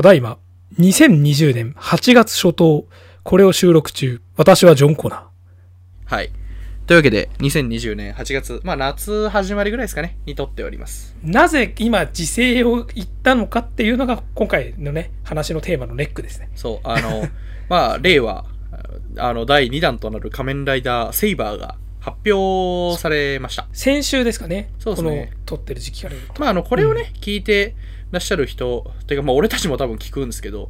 ただいま、2020年8月初頭、これを収録中、私はジョン・コナー。はい。というわけで、2020年8月、まあ夏始まりぐらいですかね、に撮っております。なぜ今、時勢を言ったのかっていうのが、今回のね、話のテーマのネックですね。そう、あの、まあ、令和、あの、第2弾となる仮面ライダーセイバーが発表されました。先週ですかね。そうですね。この撮ってる時期から。まあ、あの、これをね、うん、聞いてらっしゃる人、ていうか、まあ、俺たちも多分聞くんですけど、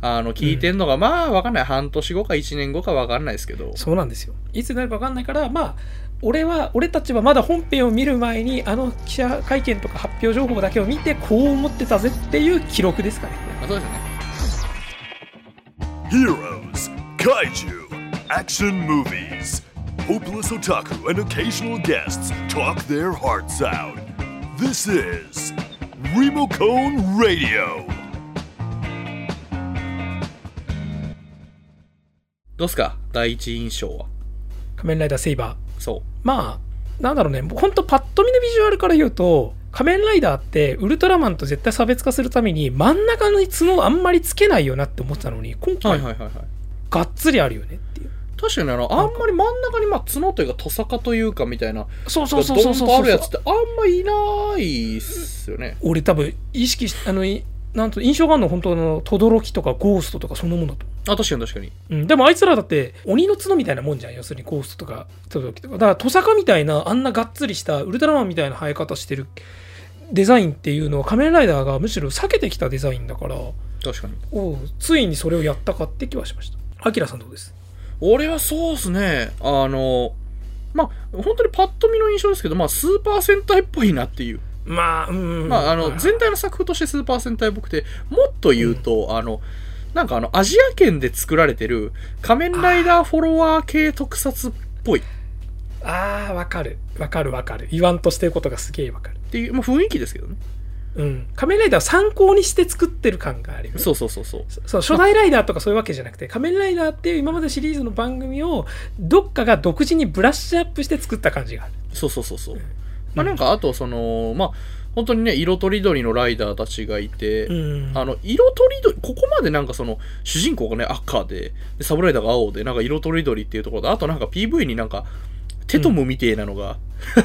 あの、聞いてんのが、うん、まあ、わかんない。半年後か1年後かわかんないですけど。そうなんですよ。いつになるかわかんないから、まあ、俺は、俺たちはまだ本編を見る前に、あの記者会見とか発表情報だけを見て、こう思ってたぜっていう記録ですかね。あそうですね。Heroes, Kaiju, Action Movies. hopeless otaku and occasional guests talk their hearts out. This is Remocone Radio. どうすか？第一印象は？仮面ライダーセイバー。そう。まあ、なんだろうね、ほんとパッと見のビジュアルから言うと、仮面ライダーってウルトラマンと絶対差別化するために真ん中に角あんまりつけないよなって思ってたのに、今回、がっつりあるよねって。確かにあの、あんまり真ん中に、まあ、角というか、トサカというかみたいな、そうそうそうそうそうあるやつってあんまいないっすよね。俺多分、意識し、あの、なんと印象があるの本当の、轟とかゴーストとかそのものと。あ、確かに確かに。うん。でもあいつらだって、鬼の角みたいなもんじゃん。要するにゴーストとか、轟とか。だから、トサカみたいな、あんながっつりした、ウルトラマンみたいな生え方してるデザインっていうのは、仮面ライダーがむしろ避けてきたデザインだから、確かに。おついにそれをやったかって気はしました。アキラさんどうです？俺はそうっすね。あの、まあ、本当にパッと見の印象ですけど、まあ、スーパー戦隊っぽいなっていう。まあ、うん。まあ、あの、全体の作風としてスーパー戦隊っぽくて、もっと言うと、うん、あの、なんかあの、アジア圏で作られてる仮面ライダーフォロワー系特撮っぽい。ああ、わかる。わかるわかる。言わんとしてることがすげえわかる。っていう、まあ、雰囲気ですけどね。うん、仮面ライダーを参考にして作ってる感があるよね。そうそうそうそう。そう初代ライダーとかそういうわけじゃなくて、仮面ライダーっていう今までシリーズの番組をどっかが独自にブラッシュアップして作った感じがある。そうそうそうそう。うん、まあなんかあとその、まあ本当にね、色とりどりのライダーたちがいて、うん、あの、色とりどり、ここまでなんかその、主人公がね、赤で、でサブライダーが青で、なんか色とりどりっていうところで、あとなんか PV になんか、テトムみてえなのが、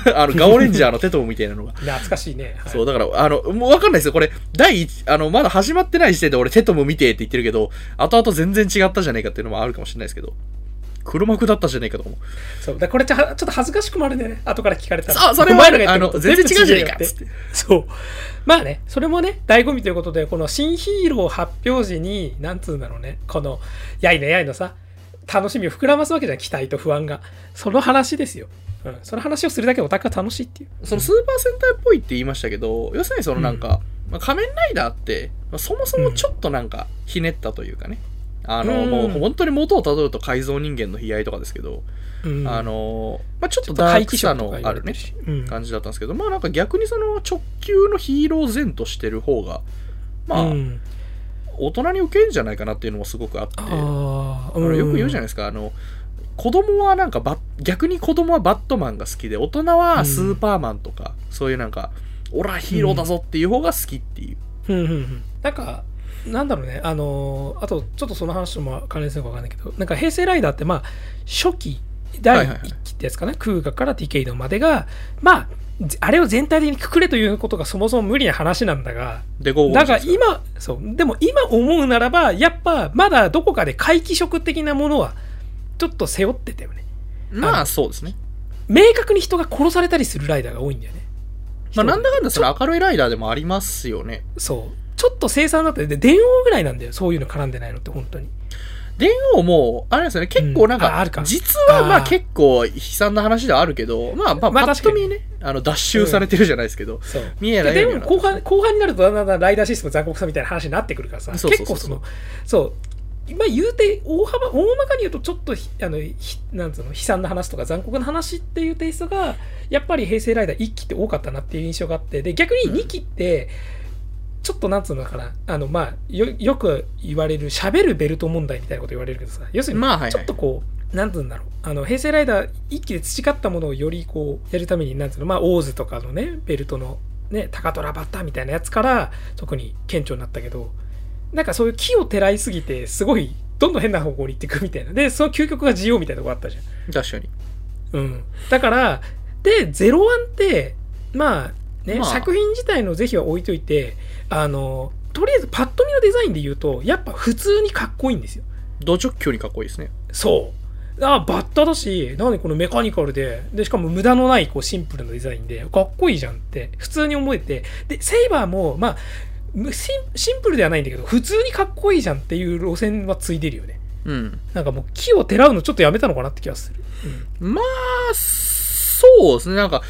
うん、あの、ガオレンジャーのテトムみたいなのが。懐かしいね。はい、そう、だから、あの、もうわかんないですよ。これ、第一、あの、まだ始まってない時点で俺テトムみてえって言ってるけど、後々全然違ったじゃねえかっていうのもあるかもしれないですけど。黒幕だったじゃねえかと思う。そう。だこれちょっと恥ずかしくもあるね。後から聞かれたら。あ、それもある。あの、全然違うじゃねえかっつって。そう。まあね、それもね、醍醐味ということで、この新ヒーロー発表時に、なんつうんだろうね、この、やいのやいのさ、楽しみを膨らますわけじゃん、期待と不安が。その話ですよ。うん、その話をするだけオタクが楽しいっていう。そのスーパー戦隊っぽいって言いましたけど、要するにそのなんか、うん、まあ、仮面ライダーって、まあ、そもそもちょっとなんか、ひねったというかね。あの、うん、もう本当に元をたどると改造人間の悲哀とかですけど、うん、あの、まあ、ちょっとダークさのあるね、感じだったんですけど、まあなんか逆にその直球のヒーロー前としてる方が、まあ、大人に受けるんじゃないかなっていうのもすごくあって、あよく言うじゃないですか、あの、子供はなんかバ逆に子供はバットマンが好きで大人はスーパーマンとか、うん、そういうなんか俺はヒーローだぞっていう方が好きっていう、うん。うんうん、なんかなんだろうね。あのあとちょっとその話も関連するか分かんないけどなんか平成ライダーってまあ初期第1期ってやつかな、はいはいはい、クーガからティケイドまでがまああれを全体的にくくれということがそもそも無理な話なんだが、だか？ら今、そう、でも今思うならば、やっぱまだどこかで怪奇色的なものはちょっと背負ってたよね。まあそうですね。明確に人が殺されたりするライダーが多いんだよね。まあなんだかんだそれ明るいライダーでもありますよね。そう。ちょっと生産だって、で、電王ぐらいなんだよ。そういうの絡んでないのって本当に。電王も、あれですよね、結構なんか、うん、あるか。実はまあ結構悲惨な話ではあるけど、まあまあ、パッと見ね、あの、脱臭されてるじゃないですけど、う。ん、見えないでも後半、後半になるとだんだんライダーシステム残酷さみたいな話になってくるからさ、結構その、そう、まあ、言うて大幅大まかに言うとちょっとあのなんつうの悲惨な話とか残酷な話っていうテイストがやっぱり平成ライダー1期って多かったなっていう印象があってで逆に2期ってちょっとなんつうのかなあのまあよよく言われる喋るベルト問題みたいなこと言われるけどさ要するにちょっとこう、なんつうんだろうあの平成ライダー1期で培ったものをよりこうやるためになんつうのまあオーズとかのねベルトのね高虎バッターみたいなやつから特に顕著になったけどなんかそういう木をてらいすぎて、すごい、どんどん変な方向に行っていくみたいな。で、その究極が自由みたいなとこあったじゃん。確かに。うん。だから、で、ゼロワンって、まあ、ね、まあ作品自体の是非は置いといて、あの、とりあえずパッと見のデザインで言うと、やっぱ普通にかっこいいんですよ。ド直球にかっこいいですね。そう。あバッタだし、なんでこのメカニカルで、で、しかも無駄のないこうシンプルなデザインで、かっこいいじゃんって、普通に思えて、で、セイバーも、まあ、むシンシンプルではないんだけど、普通にかっこいいじゃんっていう路線はついてるよね。うん。なんかもう木をてらうのちょっとやめたのかなって気がする。まあ、そうですね。なんか、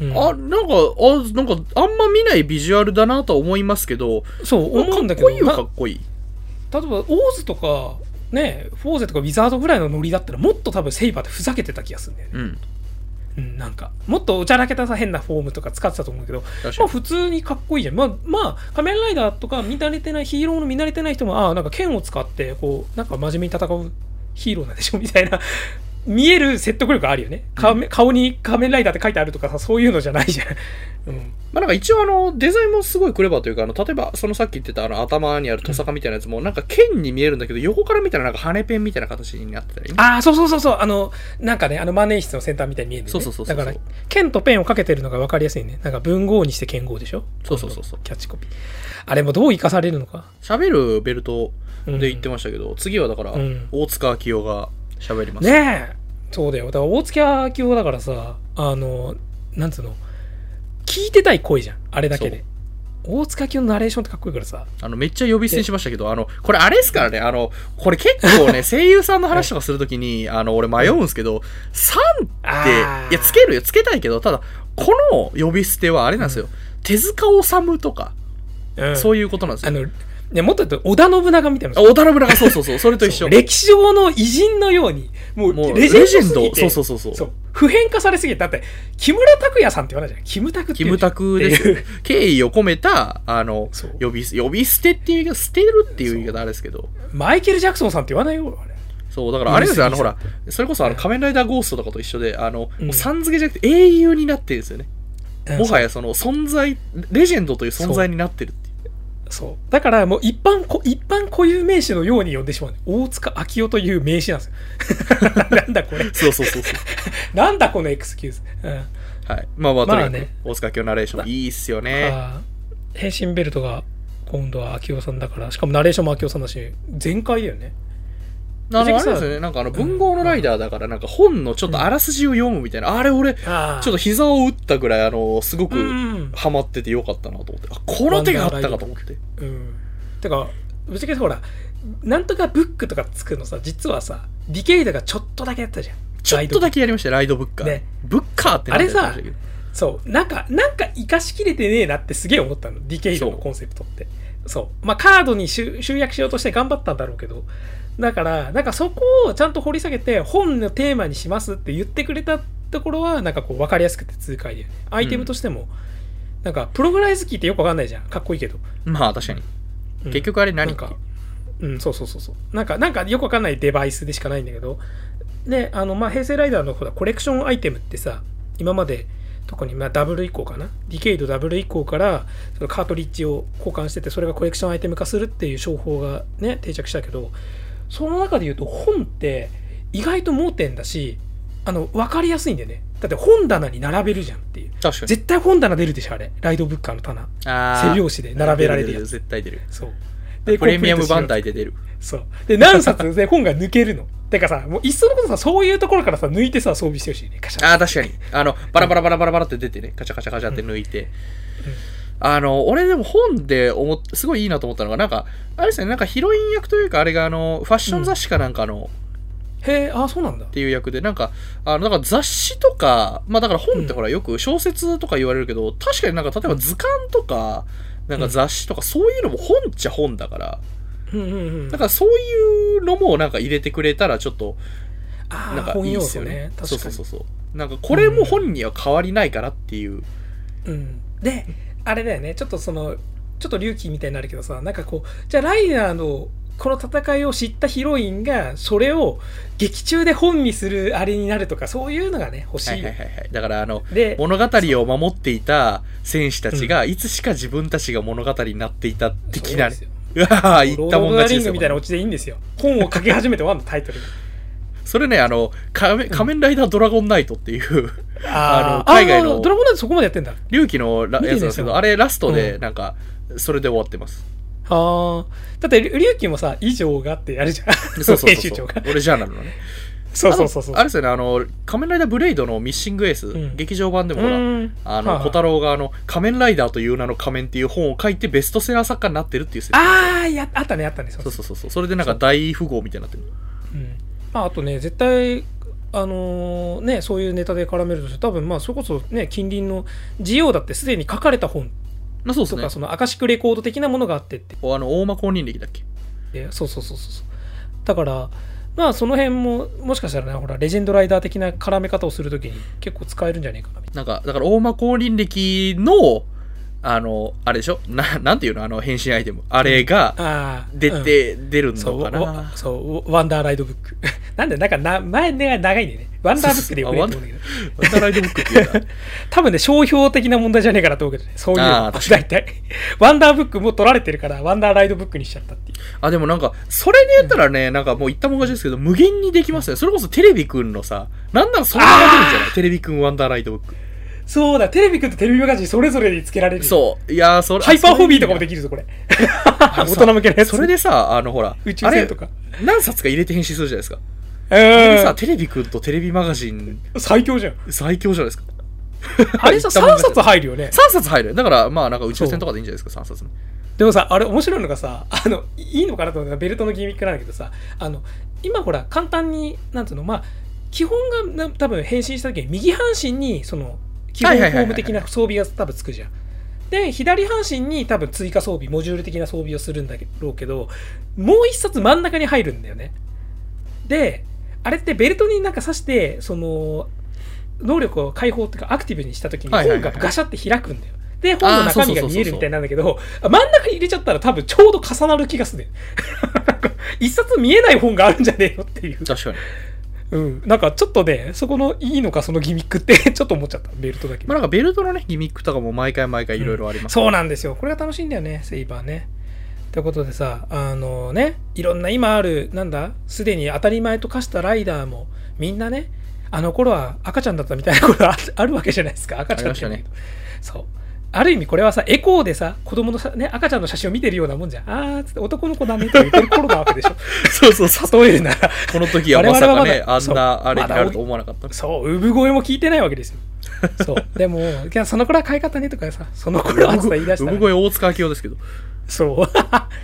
うん。あ、なんか、あ、なんか、あんま見ないビジュアルだなとは思いますけど、そう、思うんだけど、かっこいいはかなっこいい。例えば、オーズとか、ね、フォーゼとかウィザードぐらいのノリだったら、もっと多分セイバーってふざけてた気がするんだよね。うん。うん、なんか、もっとおちゃらけたさ、変なフォームとか使ってたと思うけど。まあ普通にかっこいいじゃん。まあ、まあ、仮面ライダーとか見慣れてない、ヒーローの見慣れてない人も、ああ、なんか剣を使って、こう、なんか真面目に戦うヒーローなんでしょみたいな、見える説得力あるよね。か顔に仮面ライダーって書いてあるとかさ、そういうのじゃないじゃん。うん。まあなんか一応あの、デザインもすごいクレバーというか、あの、例えば、そのさっき言ってたあの、頭にあるトサカみたいなやつも、なんか剣に見えるんだけど、横から見たらなんか羽ペンみたいな形になってたりね。ああ、そうそうそうそう、あの、なんかね、あの万年筆の先端みたいに見えるね。そうそうそうそうだから、剣とペンをかけてるのが分かりやすいね。なんか文豪にして剣豪でしょ？そうそうそうそうキャッチコピー。あれもどう生かされるのか？喋るベルトで言ってましたけど、次はだからうん、大塚明夫が喋ります。ねえ。そうだよ。だから大月明夫だからさ、あの、なんつうの、聞いてたい声じゃん。あれだけで。大塚明夫のナレーションってかっこいいからさ。あの、めっちゃ呼び捨てにしましたけど、あの、これあれですからね、あの、これ結構ね、声優さんの話とかするときに、あの、俺迷うんですけど、さんっていや、つけるよ、つけたいけど、ただ、この呼び捨てはあれなんですよ。手塚治虫とか、うん、そういうことなんですよ。あの、ね、もっと言うと、織田信長みたいなあ。織田信長、そうそうそう、それと一緒。歴史上の偉人のように、もう、レジェンドすぎてレジェンドそうそうそうそう普遍化されすぎて、だって、木村拓哉さんって言わないじゃん。キムタクってキム言うじゃんタクです。敬意を込めた、あのそう、呼び捨て、呼び捨てっていう言い方、捨てるっていう言い方あれですけど、マイケル・ジャクソンさんって言わないよ、あれ。そう、だからあれですよ、あの、ほうんら、それこそあの、仮面ライダーゴーストとかと一緒で、あの、うんもうさん付けじゃなくて英雄になってるんですよね。もはや。やその存在、レジェンドという存在になってるっていう。そう。だから、もう一般こ、一般固有名詞のように呼んでしまう、ね。大塚明夫という名詞なんですよ。なんだこれ。そうそうそうそう。なんだこのエクスキューズ。うん。はい。まあまあ、まあね大塚明夫ナレーション、いいっすよね。変身ベルトが今度は明夫さんだから、しかもナレーションも明夫さんだし、全開だよね。あの、あれ藤木さんですよね、なんかあの、文豪のライダーだから、なんか本のちょっとあらすじを読むみたいな、あれ俺、ちょ。っと膝を打ったぐらい、あの、すごうくん。ハマっててよかったなと思って、あ、この手があったかと思って。うん。てか、ぶっちゃけほら、なんとかブックとか作るのさ、実はさ、ディケイドがちょっとだけやったじゃん。ちょっとだけ。けやりましたよ、ライドブッカー。ねブッカーってあれさそう。なんか、なんか生かしきれてねえなってすげえ思ったの。ディケイドのコンセプトって。そう。まあ、カードに集集約しようとして頑張ったんだろうけど。だから、なんかそこをちゃんと掘り下げて、本のテーマにしますって言ってくれたところは、なんかこう、分かりやすくて痛快で、ね。アイテムとしても、なんか、プログライズキーってよくわかんないじゃん。かっこいいけど。まあ、確かに。うん結局あれ何？か、うん、そうそうそうそう。なんか、なんかよくわかんないデバイスでしかないんだけど、で、あの、まあ、平成ライダーのほら、コレクションアイテムってさ、今まで、特に、まあ、ダブル以降かな？ディケイドダブル以降から、そのカートリッジを交換してて、それがコレクションアイテム化するっていう商法がね、定着したけど、その中で言うと、本って意外と盲点だし、あの、わかりやすいんだよね。だって本棚に並べるじゃんっていう。確かに。絶対本棚出るでしょ、あれ。ライドブッカーの棚。あー背拍子で並べられるやつ出絶対出る。そう。プレミアムバンダイイで出る。そう。で、何冊で本が抜けるの。てかさ、もういっそのことさ、そういうところからさ、抜いてさ、装備してほしいね。カシャああ、確かに。あの、バラバラバラバラバラって出てね、カチャカチャカチャって抜いて。あの、俺でも本で思っすごいいいなと思ったのが、なんか、あれですね、なんかヒロイン役というか、あれがあの、ファッション雑誌かなんかの、へえ、あ、そうなんだっ。ていう役で、なんか、あの、だから雑誌とか、まあだから本ってほら、よく小説とか言われるけど、確かになんか、例えば図鑑とか、なんか雑誌とか、そういうのも本っちゃ本だから、うんうんうん。だからそういうのもなんか入れてくれたら、ちょっと、ああ、なんかいい本要素っすよね。。ね確かに。そうそうそうそう。なんか、これも本には変わりないからっていう。うん。で、あれだよね、ちょっとその、ちょっと隆起みたいになるけどさ、なんかこう、じゃあライダーのこの戦いを知ったヒロインが、それを劇中で本にするあれになるとか、そういうのがね、欲しい。はいはいはいはい。だからあの、で、物語を守っていた戦士たちが、いつしか自分たちが物語になっていた的なうわー言ったもんロード・ザ・リン勝ちですよグみたいなオチでいいんですよ。本を書き始めて終わるの、タイトルが。それねあの仮面ライダードラゴンナイトっていう あのー海外のドラゴンナイトそこまでやってんだ。龍騎のやつなんですけど、あれラストうんでなんかそれで終わってます、ああ。だって、リュウキもさ、以上がってやるじゃん。そうそう。そうそう俺ジャーナルのねそうそうそうそう。あれですよねあの仮面ライダーブレイドのミッシングエース、ん劇場版でもほらうんあの、小太郎があの、仮面ライダーという名の仮面っていう本を書いてベストセラー作家になってるっていう説ああ、や、あったね、あったね。そうそうそうそうそう。それでなんか大富豪みたいになってる。うんまあ、あとね、絶対、あのーね、そういうネタで絡めるとして、多分まあ、それこそね、近隣の GO だってすでに書かれた本まあそうですねとか、。そのアカシックレコード的なものがあってって。あの、大間公認歴だっけ？でそうそうそうそうそう。だから、まあ、その辺も、もしかしたらね、ほら、レジェンドライダー的な絡め方をするときに結構使えるんじゃねえかな、みたいなんか、だから大間公認歴の、あの、あれでしょ？な、なんていうの？あの、変身アイテム。あれが。出うんて、出るのかな、わそう、ワンダーライドブック。なんで、なんかな、前ね、長いんでね。ワンダーブックでよくねえと思うんだけど。ワンダーライドブックっていうか。多分ね、商標的な問題じゃねえかなと思うけどね。そういうの 大体。ワンダーブックもう取られてるから、ワンダーライドブックにしちゃったっていう。あ、でもなんか、それで言ったらね、なんかもう言ったもん勝ちですけど、無限にできますね。それこそテレビくんのさ、なんならそれが出るんじゃない？テレビくんワンダーライドブック。そうだ、テレビくんとテレビマガジンそれぞれにつけられる。う。そう。いやー、それ。ハイパーホビーとかもでききるぞ、これ。大人向けのやつ。それでさ、あの、ほら、宇宙船とか。何冊か入れて変身するじゃないですか。うあれでさ、ん。テレビくんとテレビマガジン、最強じゃん。最強じゃないですか。あれさ、言ったもん3冊入るよね。3冊入る。だから、まあ、なんか宇宙船とかでいいんじゃないですか、3冊ね。でもさ、あれ面白いのがさ、あの、いいのかなと思うのがベルトのギミックなんだけどさ、あの、今ほら、簡単に、なんつうの、まあ、基本がな多分変身した時に右半身に、その、基本フォーム的な装備が多分つくじゃん。で、左半身に多分追加装備、モジュール的な装備をするんだろうけど、もう一冊真ん中に入るんだよね。で、あれってベルトになんか刺して、その、能力を解放っていうかアクティブにした時に本がガシャって開くんだよ。で、本の中身が見えるみたいなんだけど、真ん中に入れちゃったら多分ちょうど重なる気がするね。なんか一冊見えない本があるんじゃねえよっていう。確かに。うん。なんかちょっとね、そこのいいのかそのギミックって ちょっと思っちゃった。ベルトだけ。まあ、なんかベルトのね、ギミックとかも毎回毎回いろいろあります。そうなんですよ。これが楽しいんだよね、セイバーね。ということでさ、あのね、いろんな今ある、なんだ、すでに当たり前と化したライダーも、みんなね、あの頃は赤ちゃんだったみたいなことああるわけじゃないですか、赤ちゃんってありましたねそう。ある意味これはさ、エコーでさ、子供のさ、ね、赤ちゃんの写真を見てるようなもんじゃん。あーっつって男の子だねとか言ってる頃なわけでしょ。そうそうそう。例えるなら。この時はまさかね、あんなあれになると思わなかった。そう、産声も聞いてないわけですよ。そう。でも、その頃は可愛かったねとかさ、その頃はつって言い出したら産声大塚明夫ですけど。そう。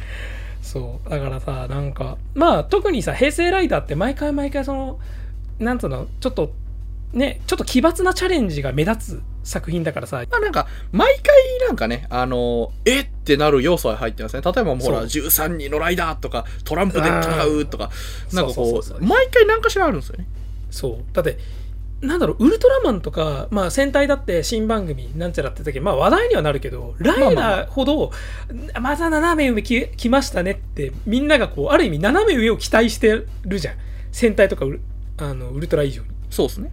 そう。だからさ、なんか、まあ、特にさ、平成ライダーって毎回毎回その、なんつうの、ちょっと、ね、ちょっと奇抜なチャレンジが目立つ作品だからさ、まあなんか、毎回なんかね、あの、えってなる要素は入ってますね。例えばもうほら、そう13人のライダーとか、トランプで戦うとか、なんかこそう毎回何かしらあるんですよね。そう。だって、なんだろう、ウルトラマンとか、まあ、戦隊だって新番組なんちゃらって時、まあ話題にはなるけど、ライダーほど、また斜め上き来ましたねって、みんながこう、ある意味斜め上を期待してるじゃん。戦隊とかウルあのウルトラ以上に。そうですね。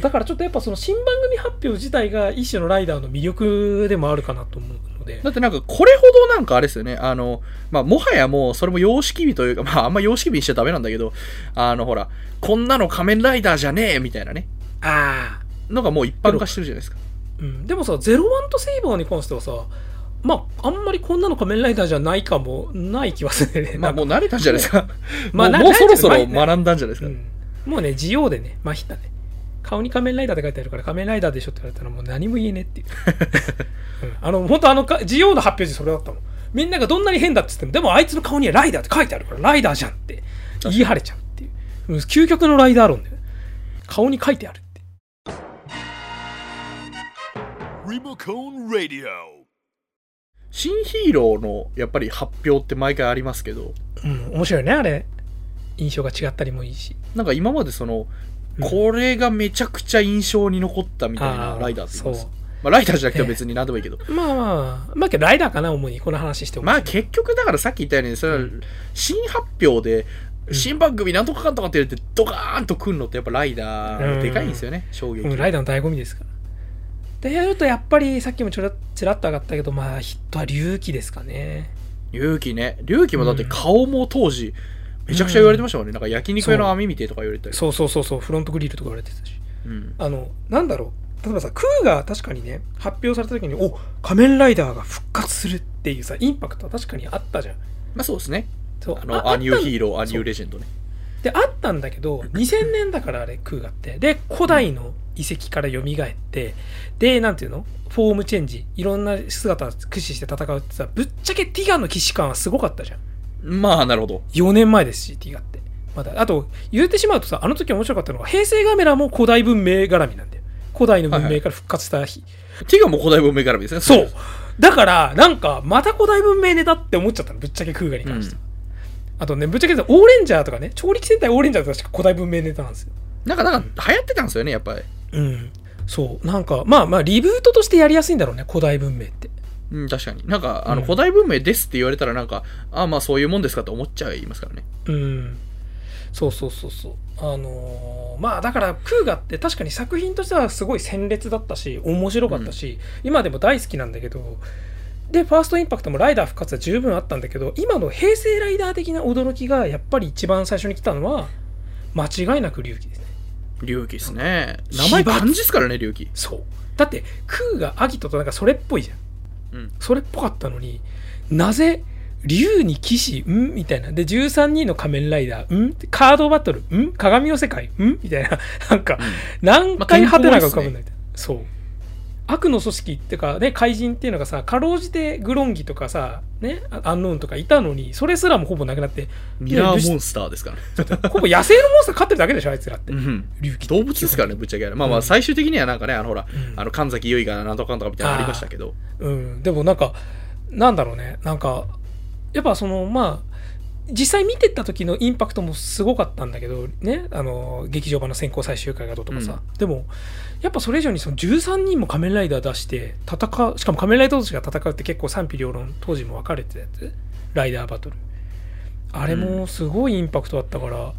だからちょっとやっぱその新番組発表自体が一種のライダーの魅力でもあるかなと思うのでだってなんか、これほどなんかあれですよね。あの、まあ、もはやもう、それも様式美というか、まあ、あんま様式美にしちゃダメなんだけど、あの、ほら、こんなの仮面ライダーじゃねえみたいなね、ああ、のがもう一般化してるじゃないですか。うん、でもさゼロワンとセイバーに関してはさまああんまりこんなの仮面ライダーじゃないかもない気はするね まあ、もう慣れたんじゃないですか。まあもうそろそろ学んだんじゃないですか。うん、もうねジオでねまひったね顔に仮面ライダーって書いてあるから仮面ライダーでしょって言われたらもう何も言えねえっていう、うん、あの本当あのかジオの発表時それだったもんみんながどんなに変だって言ってもでもあいつの顔にはライダーって書いてあるからライダーじゃんって。言い張れちゃうっていう。うん究極のライダー論で顔に書いてあるって Remocone Radio. 新ヒーローのやっぱり発表って毎回ありますけど、うん面白いねあれ。印象が違ったりもいいし。なんか今までその、うんこれがめちゃくちゃ印象に残ったみたいなライダーって言います。まあ、ライダーじゃなくても別に何でもいいけど。まあまあまあライダーかな主にこの話してもまあ結局だからさっき言ったように、それは新発表で、新番組なんとかかんとかって言ってドカーンと来るのってやっぱライダーでかいんですよね、衝撃。うん、ライダーの醍醐味ですから。でやるとやっぱりさっきもちょらちらっと上がったけどまあヒットは隆起ですかね。龍騎ね龍騎もだって顔も当時めちゃくちゃ言われてましたもんね、なんか焼肉屋の網みてえとか言われてたり。そう。そうそうそうフロントグリルとか言われてたし。うん。あのなんだろう。例えばさクーが確かにね発表された時にお仮面ライダーが復活するっていうさインパクトは確かにあったじゃん。まあそうですね。そう。あの A New Hero. A New Legend ね。であったんだけど2000年だからあれクウガあって。で古代の遺跡から蘇ってでなんていうの？フォームチェンジ。いろんな姿を駆使して戦うってさぶっちゃけティガの既視感はすごかったじゃんまあなるほど。4年前ですしティガって。まだ。あと言ってしまうとさあの時面白かったのが平成ガメラも古代文明絡みなんだよ。古代の文明から復活した日、ティガも古代文明絡みですね。そう。だからなんかまた古代文明ネタって思っちゃったの。ぶっちゃけクーガに関しては、あとねぶっちゃけオーレンジャーとかね超力戦隊オーレンジャーとか確か古代文明ネタなんですよ。なんかなんか流行ってたんですよねやっぱり。うん。そう。なんかまあまあリブートとしてやりやすいんだろうね古代文明ってうん確かに。なんかあのうん。古代文明ですって言われたらなんか、ああまあそういうもんですかって思っちゃいますからね。うん。そうそうそうそう。あのーまあだからクーガって確かに作品としてはすごい鮮烈だったし面白かったし、今でも大好きなんだけどでファーストインパクトもライダー復活は十分あったんだけど今の平成ライダー的な驚きがやっぱり一番最初に来たのは間違いなく龍騎ですね。龍騎ですね。名前漢字ですからね龍騎。そう。だってクーがアギトとなんかそれっぽいじゃんうん。それっぽかったのになぜ竜に騎士ん？みたいな。で13人の仮面ライダーん？カードバトルん？鏡の世界ん？みたいな。なんか何回ハテナが浮かぶんだみたいな、そう悪の組織っていうかね怪人っていうのがさかろうじてグロンギとかさねあアンノーンとかいたのにそれすらもほぼなくなってミラーモンスターですから。ねほぼ野生のモンスター飼ってるだけでしょあいつらって。うん動物ですからねぶっちゃけまあまうん。あ最終的にはなんかねあのほら、うん。あの神崎結衣がなんとかなんとかみたいなのありましたけど。うん、でもなんか、なんだろうね、なんか、やっぱその、まあ、実際見てった時のインパクトもすごかったんだけど、ね、あの、劇場版の先行最終回がどうとかさ、でも、やっぱそれ以上にその13人も仮面ライダー出して、戦う、しかも仮面ライダー同士が戦うって結構賛否両論、当時も分かれてたやつ、ライダーバトル。あれもすごいインパクトあったから、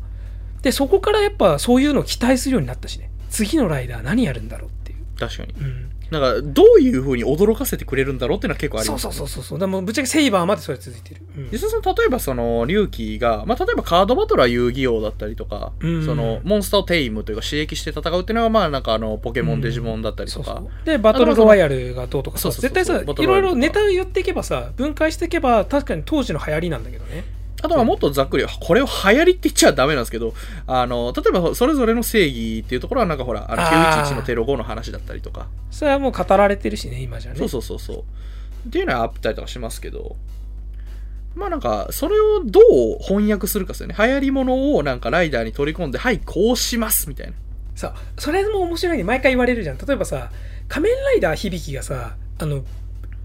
で、そこからやっぱそういうのを期待するようになったしね、次のライダー何やるんだろうっていう。確かに。うんなんかどういう風に驚かせてくれるんだろうっていうのは結構ありそうますそうそうそうそう。でもぶっちゃけセイバーまでそれ続いてる。うん。実際その例えばその龍騎が、まあ、例えばカードバトルは遊戯王だったりとか、うん。そのモンスターをテイムというか刺激して戦うっていうのはまあなんかあのポケモン、うんデジモンだったりとか、そうそうでバトルロワイヤルがどうとかさそうそう絶対さいろいろネタを言っていけばさ分解していけば確かに当時の流行りなんだけどねあとはもっとざっくりこれを流行りって言っちゃダメなんですけどあの例えばそれぞれの正義っていうところはなんかほらあのあー。911のテロ後の話だったりとか。それはもう語られてるしね今じゃね。そうそうそうそう。っていうのはあったりとかしますけど。まあなんかそれをどう翻訳するかですよね。流行りものをなんかライダーに取り込んではいこうしますみたいな。さそれも面白いね。毎回言われるじゃん。例えばさ仮面ライダー響がさあの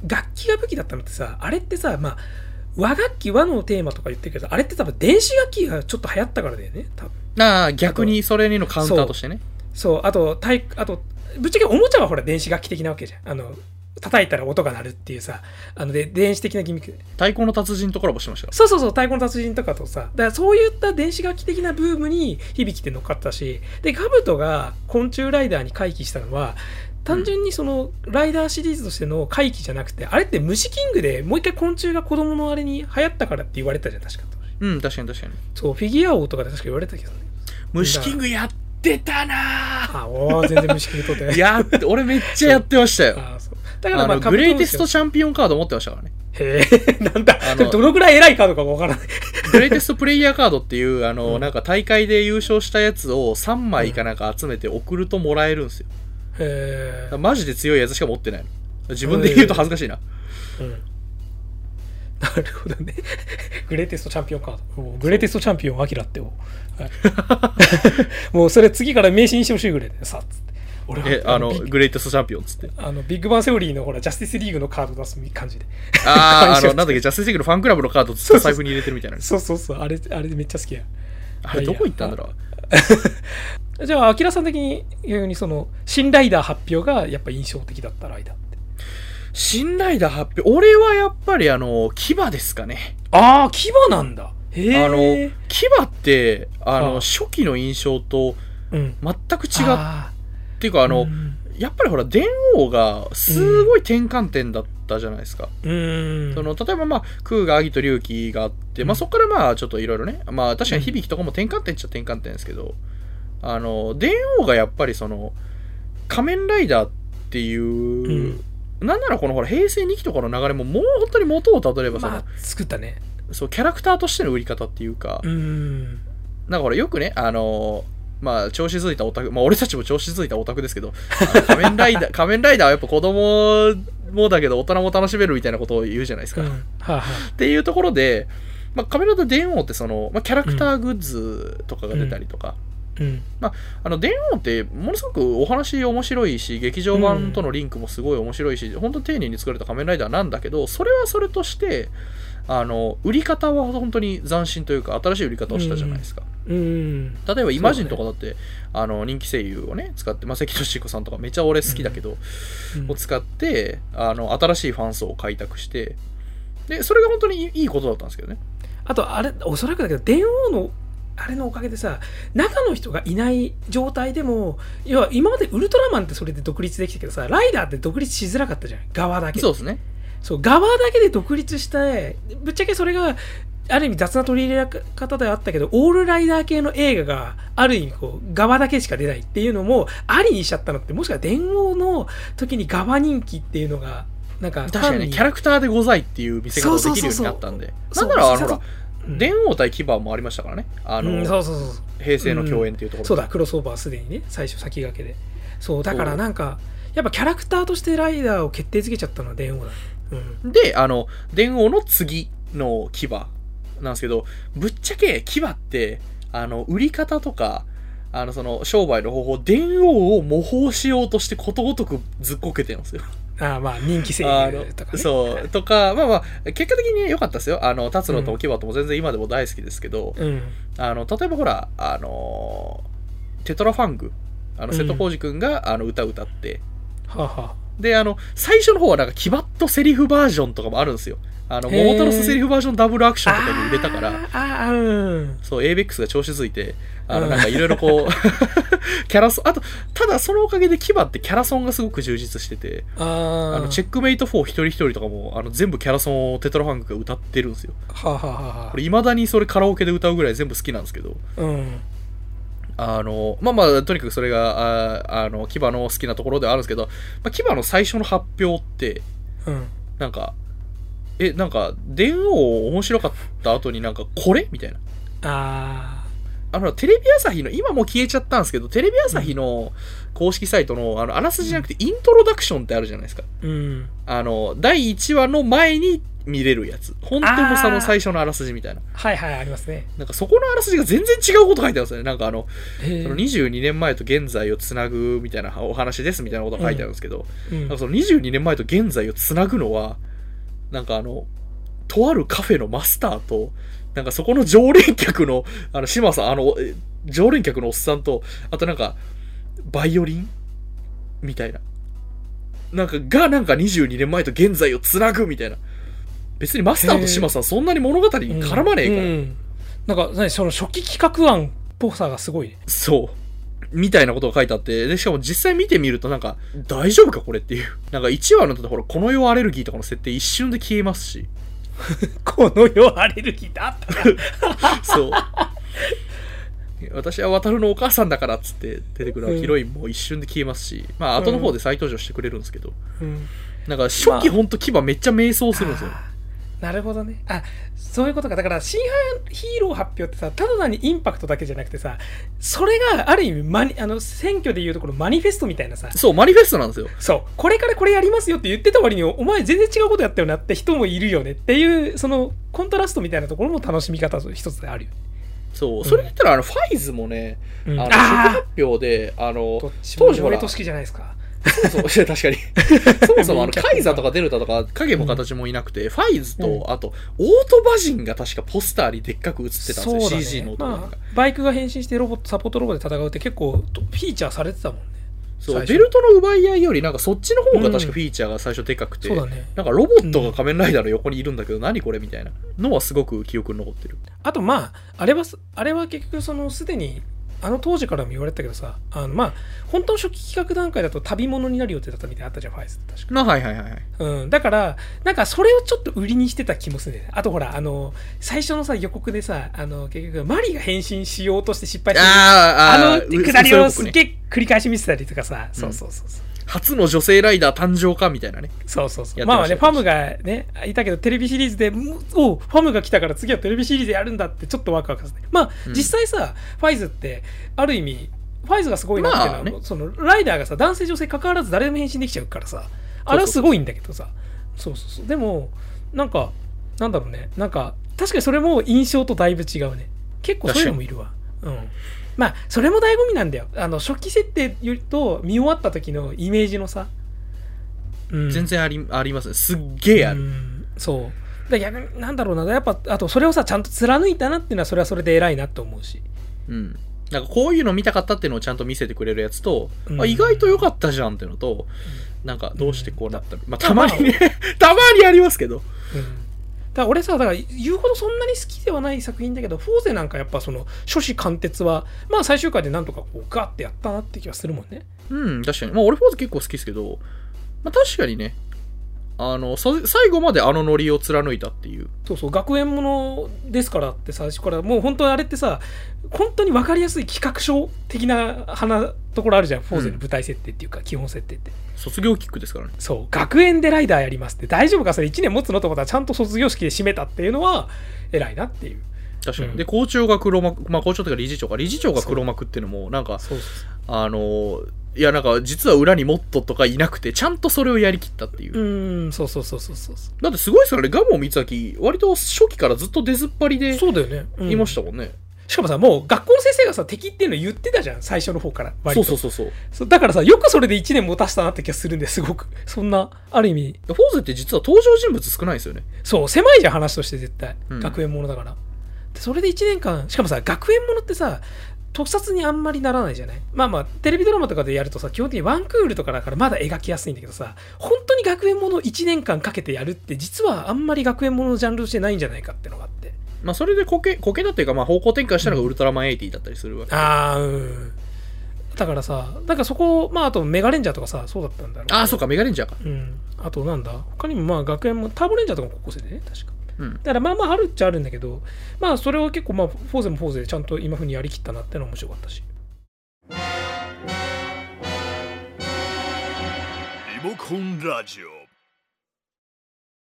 楽器が武器だったのってさあれってさまあ和楽器和のテーマとか言ってるけどあれって多分電子楽器がちょっと流行ったからだよね。多分ああ逆にそれにのカウンターとしてね。そう。あと体あとぶっちゃけおもちゃはほら電子楽器的なわけじゃん。あの叩いたら音が鳴るっていうさあので電子的なギミック。で太鼓の達人とコラボしてましたかそうそうそう太鼓の達人とかとさだからそういった電子楽器的なブームに響きって乗っかったしでガブトが昆虫ライダーに回帰したのは単純にそのライダーシリーズとしての回帰じゃなくて、あれって虫キングでもう一回昆虫が子供のあれに流行ったからって言われたじゃん確か。らうん確かに確かに。そうフィギュア王とかで確か言われたけどね虫キングやってたなあおー全然虫キング取ってない。ー やって俺めっちゃやってましたよ。そう。だからあまあのグレイテストチチャンピオンカード持ってましたからね。へえなんだ。どのぐらい偉いカードかわからない。グレイテストプレイヤーカードっていうあの、うん。なんか大会で優勝したやつを3枚かなんか集めて送るともらえるんですよ。へえマジで強いやつしか持ってないの自分で言うと恥ずかしいな、うんなるほどね。グレイテストチャンピオンカード。グレイテストチャンピオンアキラってもう。はい もうそれ次から名刺にしてほしいぐらいでさ、つって。俺はえあのグレイテストチャンピオンっつってあのビッグバンセオリーのほら、ジャスティスリーグのカード出す感じで。ああ あのなんだっけジャスティスリーグのファンクラブのカードずっと財布に入れてるみたいなそうそうそう。あれ、あれめっちゃ好きや。あれどこ行ったんだろうじゃあ、アキラさん的に逆にその、新ライダー発表がやっぱ印象的だったライダーって。新ライダー発表俺はやっぱりあの牙ですかね。ああ、牙なんだ。へえ。あの牙ってあのはあ初期の印象とうん。全く違っあていうかあの、うん。やっぱりほら電王がすごい転換点だったじゃないですか、うん。その例えばまあ空がアギと龍騎があって、まあ、うん。そこからまあちょっといろいろね。まあ確かに響きとかも転換点っちゃ転換点ですけどあの電王がやっぱりその仮面ライダーっていう、うん。なんならこのほら平成2期とかの流れももう本当に元をたどればその、まあ作ったね。そうキャラクターとしての売り方っていうか、うん。なんかほらよくねあのまあ調子づいたオタクまあ俺たちも調子づいたオタクですけど仮面ライダー 仮面ライダーはやっぱ子供もだけど大人も楽しめるみたいなことを言うじゃないですか、うん。はあはっていうところで、まあ、カメラと電王ってその、まあ、キャラクターグッズとかが出たりとか、あうん。あの電王ってものすごくお話面白いし劇場版とのリンクもすごい面白いし、本当丁寧に作られた仮面ライダーなんだけどそれはそれとしてあの売り方は本当に斬新というか新しい売り方をしたじゃないですか、うん。例えばイマジンとかだって、あの人気声優をね使って、まあ、関俊彦さんとかめっちゃ俺好きだけど、うん。を使ってあの新しいファン層を開拓してでそれが本当にいいいいことだったんですけどね。あとあれおそらくだけど電王のあれのおかげでさ中の人がいない状態でも要は今までウルトラマンってそれで独立できたけどさライダーって独立しづらかったじゃん。側だけ。そうですね。そう側だけで独立してぶっちゃけそれがある意味雑な取り入れ方ではあったけどオールライダー系の映画がある意味こう側だけしか出ないっていうのもありにしちゃったのってもしかしたら電王の時に側人気っていうのがなんか確かにねキャラクターでございっていう見せ方ができるようになったんで。そうんなならあのほらそううん電王対牙もありましたからね。あの、うんそうそうそう平成の共演っていうところで、そうだクロスオーバーすでにね最初先駆けで。そうだからなんかやっぱキャラクターとしてライダーを決定づけちゃったのは電王だね。うん。であの電王の次の牙なんですけどぶっちゃけ牙ってあの売り方とかあのその商売の方法電王を模倣しようとしてことごとくずっこけてるんですよああまあ人気声優とかね。そうとかまあまあ結果的に良かったですよ。あの達郎と牙とも全然今でも大好きですけど、うん。あの例えばほらあのテトラファングあのうん瀬戸康史君が、あの歌歌ってはあはであの最初の方はなんかキバッとセリフバージョンとかもあるんですよ。あの桃太郎セリフバージョンダブルアクションとかに入れたから。あーあーうん。そう ABEX が調子づいてあのうん。なんかいろいろこう キャラソンあとただそのおかげでキバってキャラソンがすごく充実しててああのチェックメイト4一人一人とかもあの全部キャラソンをテトラファングが歌ってるんですよ。はあはあはあ。はこれ未だにそれカラオケで歌うぐらい全部好きなんですけど。あうんあの、まあまあ、とにかくそれが、ああの、キバの好きなところではあるんですけど、まあ、キバの最初の発表って、うん。なんか、え、なんか、電王面白かった後になんか、これ？みたいな。ああの、テレビ朝日の、今もう消えちゃったんですけど、テレビ朝日の公式サイトの、あの、あらすじじゃなくて、イントロダクションってあるじゃないですか。ーうん。あの、第1話の前に見れるやつ。本当のその最初のあらすじみたいな。はいはいありますねなんかそこのあらすじが全然違うこと書いてあるんですよね。なんかあの、へその22年前と現在をつなぐみたいなお話ですみたいなことが書いてあるんですけど、うんなんかその22年前と現在をつなぐのは、なんかあの、とあるカフェのマスターと、なんかそこの常連客の、あの、島さん、あの、え常連客のおっさんと、あとなんか、バイオリンみたいな。なんか、がなんか22年前と現在をつなぐみたいな。別にマスターと島さんそんなに物語に絡まねえから。うんなんか何その初期企画案っぽさがすごいねそう。みたいなことが書いてあって、で、しかも実際見てみるとなんか、大丈夫かこれっていう。なんか1話のところ、この世アレルギーとかの設定一瞬で消えますし。この世アレルギーってあったな そう。私は渡るのお母さんだからっつって出てくるヒロインも一瞬で消えますし、まあ後の方で再登場してくれるんですけど、うんなんか初期ほんと牙めっちゃ迷走するんですよ。あーなるほどね。あそういうことか。だから新ヒーロー発表ってさただ単にインパクトだけじゃなくてさそれがある意味マニあの選挙でいうところマニフェストみたいなさ。そう、マニフェストなんですよ。そう。これからこれやりますよって言ってた割にお前全然違うことやったよなって人もいるよねっていうそのコントラストみたいなところも楽しみ方の一つであるよね。そう。それで言ったら、あの、ファイズもね、うん。あの、発表で、あの当時ほら俺と好きじゃないですかそもそも確かに。そもそもあの、カイザとかデルタとか影も形もいなくて、ファイズと、うん。あと、オートバジンが確かポスターにでっかく映ってたんですよ、ね。CG の音が。まあ、バイクが変身してロボットサポートロボで戦うって結構フィーチャーされてたもんね。そう、ベルトの奪い合いより、なんかそっちの方が確かフィーチャーが最初でかくて、そうだね。なんかロボットが仮面ライダーの横にいるんだけど、何これみたいなのはすごく記憶に残ってる。あとまああれはあれは結局そのすでにあの当時からも言われてたけどさあのまあ本当の初期企画段階だと旅物になる予定だったみたいなのあったじゃんファイズって確かまあはいはいはいはい。うん、だから、なんかそれをちょっと売りにしてた気もするね。あとほら、あの、最初のさ、予告でさ、あの、結局、マリが変身しようとして失敗してるあーあの、くだりをすっげえ繰り返し見せたりとかさ、そうそうそうそう。初の女性ライダー誕生かみたいなね。そうそうそう。ままあね、ファムがね、いたけど、テレビシリーズで、むおファムが来たから次はテレビシリーズやるんだってちょっとワクワクさせて。まあ、うん実際さ、ファイズって、ある意味、ファイズがすごいなっていうのは、まあねその、ライダーがさ、男性女性関わらず誰でも変身できちゃうからさ、あれはすごいんだけどさ、そうそうそう。でも、なんか、なんだろうね、なんか、確かにそれも印象とだいぶ違うね。結構そういうのもいるわ。うん。まあ、それも醍醐味なんだよ。あの、初期設定よりと見終わった時のイメージのさ。うん全然ありありますね。すっげえある。うんそうだ逆になんだろうなやっぱあとそれをさちゃんと貫いたなっていうのはそれはそれで偉いなと思うしうん。なんかこういうの見たかったっていうのをちゃんと見せてくれるやつと、うんあ意外と良かったじゃんっていうのと、なんかどうしてこうなったの、まあたまにね、たまにありますけど。だから俺さだから言うほどそんなに好きではない作品だけどフォーゼなんかやっぱその初子貫徹はまあ最終回でなんとかこうガッてやったなって気がするもんねうん、確かに。まあ俺フォーゼ結構好きですけど、まあ確かにね、あの、さ最後まであのノリを貫いたっていう。そうそう学園ものですからって最初からもう本当にあれってさ本当に分かりやすい企画書的な花ところあるじゃん。フォーゼの舞台設定っていうか基本設定って、卒業キックですからね。そう学園でライダーやりますって。大丈夫かそれ？1年持つのと思ったらちゃんと卒業式で締めたっていうのは偉いなっていう。確かに。うん。で、校長が黒幕、まあ校長というか理事長か、理事長が黒幕っていうのも、なんか、あの、いやなんか実は裏にモットとかいなくて、ちゃんとそれをやりきったっていう。うーんそうそうそうそうそう。そだってすごいですからね、ガモン光明、割と初期からずっと出ずっぱりうでそうだよね、うん。いましたもんね。しかもさもう学校の先生がさ敵っていうの言ってたじゃん最初の方からそうそうそうそう。だからさよくそれで1年持たせたなって気がするんですごく。そんなある意味。フォーゼって実は登場人物少ないんですよね。そう狭いじゃん話として絶対、うん。学園ものだから。でそれで1年間しかもさ学園ものってさ特撮にあんまりならないじゃない？まあまあテレビドラマとかでやるとさ基本的にワンクールとかだからまだ描きやすいんだけどさ本当に学園もの1年間かけてやるって実はあんまり学園もののジャンルとしてないんじゃないかってのがあって。まあそれでコケ、コケだっていうか、まあ方向転換したのがウルトラマン80だったりするわけ。で。ああうん。だからさなんかそこまああとメガレンジャーとかさそうだったんだろうああ、そうか、メガレンジャーか。うん。あとなんだ？他にもまあ学園もターボレンジャーとかも高校生でね確かうん。だからまあまああるっちゃあるんだけどまあそれを結構まあフォーゼもフォーゼでちゃんと今風にやりきったなってのは面白かったしリモコンラジオ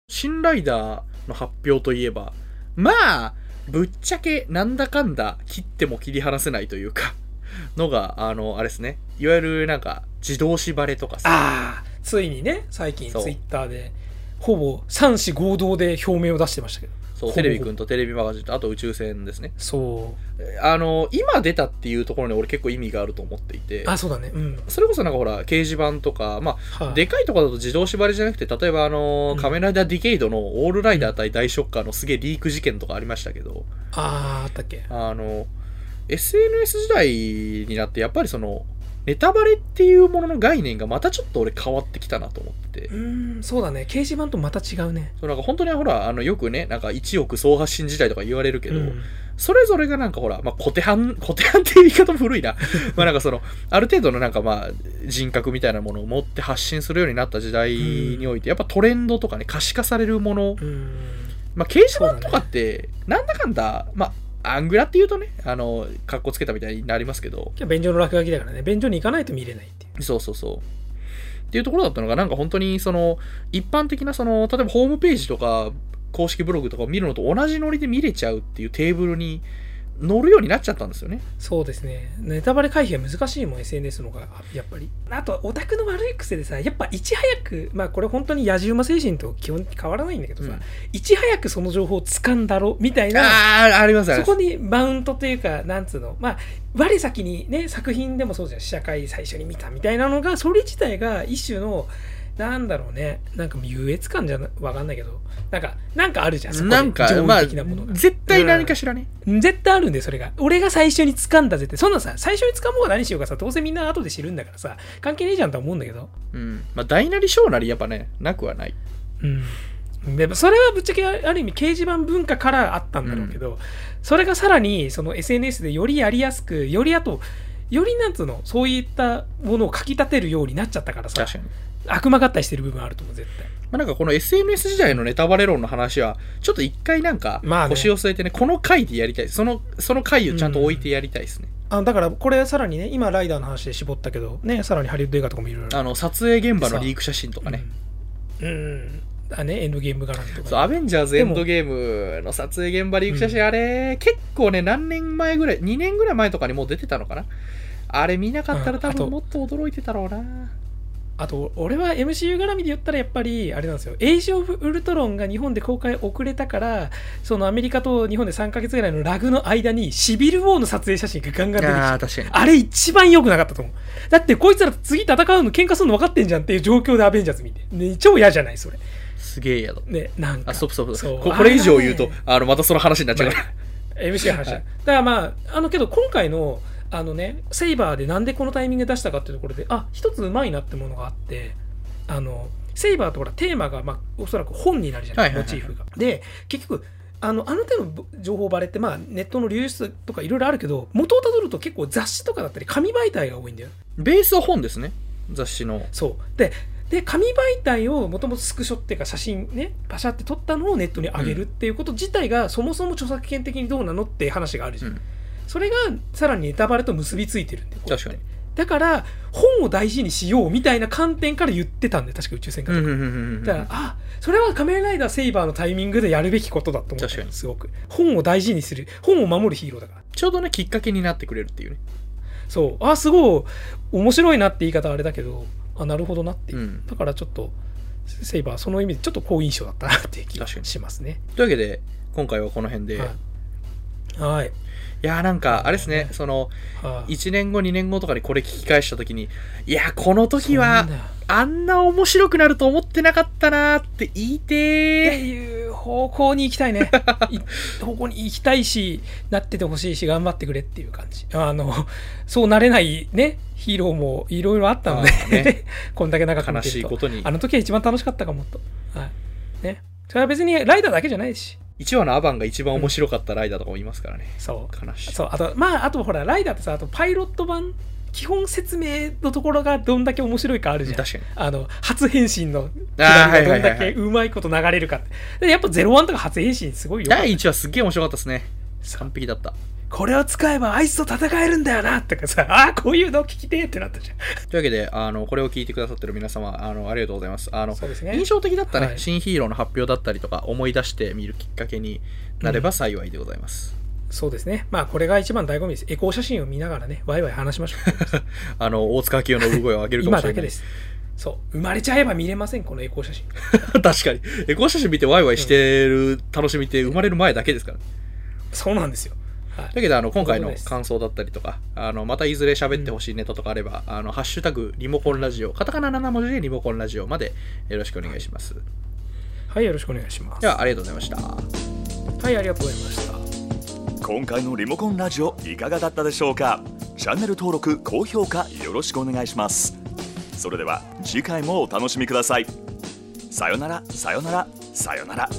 新ライダーの発表といえば、まあ、ぶっちゃけなんだかんだ切っても切り離せないというか、のが、あの、あれですね。いわゆるなんか、自動縛れとかさ。ああついにね最近ツイッターでほぼ三子合同で表明を出してましたけど。そう、テレビくんとテレビマガジンと、あと宇宙船ですね。そう。あの、今出たっていうところに俺結構意味があると思っていて、あそうだね。うん。それこそなんかほら、掲示板とか、まあ、はい。でかいところだと自動縛りじゃなくて、例えばあの、うん。仮面ライダーディケイドのオールライダー対大ショッカーのすげえリーク事件とかありましたけど、あああったっけ。あの、SNS 時代になって、やっぱりその、ネタバレっていうものの概念がまたちょっと俺変わってきたなと思ってて。う、ーんそうだね。掲示板とまた違うね。そうなんか本当にほら、あの、よくね、なんか1億総発信時代とか言われるけど、うん。それぞれがなんかほら、まあ、小手半、小手半っていう言い方も古いな。まあなんかその、ある程度のなんかまあ、人格みたいなものを持って発信するようになった時代において、やっぱトレンドとかね、可視化されるもの、うん。まあ、掲示板とかって、なんだかんだ、まあ、アングラっていうとね、あの、格好つけたみたいになりますけど、いや便所の落書きだからね。便所に行かないと見れないっていう。そうそうそう。っていうところだったのが、なんか本当にその、一般的なその、例えばホームページとか、公式ブログとかを見るのと同じノリで見れちゃうっていうテーブルに乗るようになっちゃったんですよね。そうですね。ネタバレ回避は難しいもん、SNS の方が、やっぱり。あと、オタクの悪い癖でさ、やっぱいち早く、まあこれ本当に野じ馬精神と基本変わらないんだけどさ、うんいち早くその情報を掴んだろ、みたいな、ああ、ありますあります。そこにマウントというか、なんつうの、まあ、我先にね、作品でもそうじゃん、試写会最初に見たみたいなのが、それ自体が一種の、なんだろうね、なんか優越感じゃなわかんないけど、なんか、なんかあるじゃん、そこでなんか、的なものが。絶対何かしらね。絶対あるんだよ、それが。俺が最初に掴んだぜって。そんなさ、最初に掴もうが何しようかさ、どうせみんな後で知るんだからさ、関係ねえじゃんとは思うんだけど。うん。まあ、大なり小なりやっぱね、なくはない。うん。でそれはぶっちゃけある意味掲示板文化からあったんだろうけど、それがさらにその SNS でよりやりやすくよりあとよりなんつうのそういったものをかきたてるようになっちゃったからさ確かに。悪魔合体してる部分あると思う絶対。まあ、なんかこの SNS 時代のネタバレ論の話は、ちょっと一回なんかまあね。腰を据えてね、この回でやりたい。その、その回をちゃんと置いてやりたいですね。あだからこれさらにね今ライダーの話で絞ったけどねさらにハリウッド映画とかもいろいろ。あの、撮影現場のリーク写真とかね。うん、うん。あねエンドゲーム絡みとそう、アベンジャーズエンドゲームの撮影現場リーク写真、あれ、結構ね、何年前ぐらい、2年ぐらい前とかにもう出てたのかな。あれ見なかったら多うんあと。分もっと驚いてたろうな。あと俺は MCU 絡みで言ったらやっぱりあれなんですよエイジ・オブ・ウルトロンが日本で公開遅れたからそのアメリカと日本で3ヶ月ぐらいのラグの間にシビル・ウォーの撮影写真がガンガン出てきてあれ一番良くなかったと思う。だってこいつら次戦うの喧嘩するの分かってんじゃんっていう状況でアベンジャーズ見て。ね、超嫌じゃないそれ。すげえ嫌だ。ね、なんか。あ、ストップストップ。ここれ以上言うとあの、またその話になっちゃうから。MC の話だからまあ、あのけど今回の、あのね、セイバーでなんでこのタイミングで出したかっていうところで、あ、一つうまいなってものがあって、あの、セイバーとほらテーマが、まあ、おそらく本になるじゃない、モチーフが。で、結局、あのあの手の情報バレって、まあ、ネットの流出とかいろいろあるけど、元をたどると結構雑誌とかだったり、紙媒体が多いんだよ。ベースは本ですね。雑誌の。そうでで紙媒体をもともとスクショっていうか写真ねパシャって撮ったのをネットに上げるっていうこと自体がそもそも著作権的にどうなのって話があるじゃん、うんそれがさらにネタバレと結びついてるんで確かに。だから本を大事にしようみたいな観点から言ってたんで確か宇宙戦艦とか、だからあそれは仮面ライダーセイバーのタイミングでやるべきことだと思ったすごく。本を大事にする。本を守るヒーローだから。ちょうどね、きっかけになってくれるっていうね。そう。あすごい面白いなって言い方はあれだけどあなるほどなって。いう、うん。だからちょっとセイバーその意味でちょっと好印象だったなっていう気がしますね。というわけで、今回はこの辺で。はい、はい。いやーなんか、あれですね、その、はい。1年後、2年後とかにこれ聞き返したときに、いや、この時はあんな面白くなると思ってなかったなーって言いっててー。いう方向に行きたいね。い方向に行きたいしなっててほしいし頑張ってくれっていう感じ。あの そうなれないねヒーローもいろいろあったので、ね。こんだけ長く見悲てると。しいことに。あ、の時は一番楽しかったかもと。はい。ね。それは別にライダーだけじゃないし1話のアバンが一番面白かったライダーとかもいますからね。そう悲しい。そうあとまああとほらライダーってさあとパイロット版基本説明のところがどんだけ面白いかあるじゃん確かに。あの初変身のがどんだはいはいはいけうまいこと流れるかってでやっぱ01とか初変身すごいよ第1話すっげえ面白かったですね。完璧だった。これを使えばあいつと戦えるんだよなとかさああこういうの聞きてえってなったじゃん。というわけで、あの、これを聞いてくださってる皆様、あの、ありがとうございます。あの、ね。印象的だったね、はい。新ヒーローの発表だったりとか、思い出してみるきっかけになれば幸いでございます。そうですね。まあこれが一番醍醐味です。エコー写真を見ながらねワイワイ話しましょう あの、大塚明夫の産声を上げるかもしれない。今だけです。そう。生まれちゃえば見れませんこのエコー写真。確かに。エコー写真見てワイワイしてる楽しみって生まれる前だけですから。そうなんですよ、はい。だけど、あの、今回の感想だったりとか、あの、またいずれ喋ってほしいネタとかあれば、あの、ハッシュタグ、リモコンラジオ、カタカナ7文字でリモコンラジオまでよろしくお願いします。はいよろしくお願いします。では、ありがとうございました。はいありがとうございました。今回のリモコンラジオいかがだったでしょうか？チャンネル登録高評価よろしくお願いします。それでは次回もお楽しみください。さよならさよならさよなら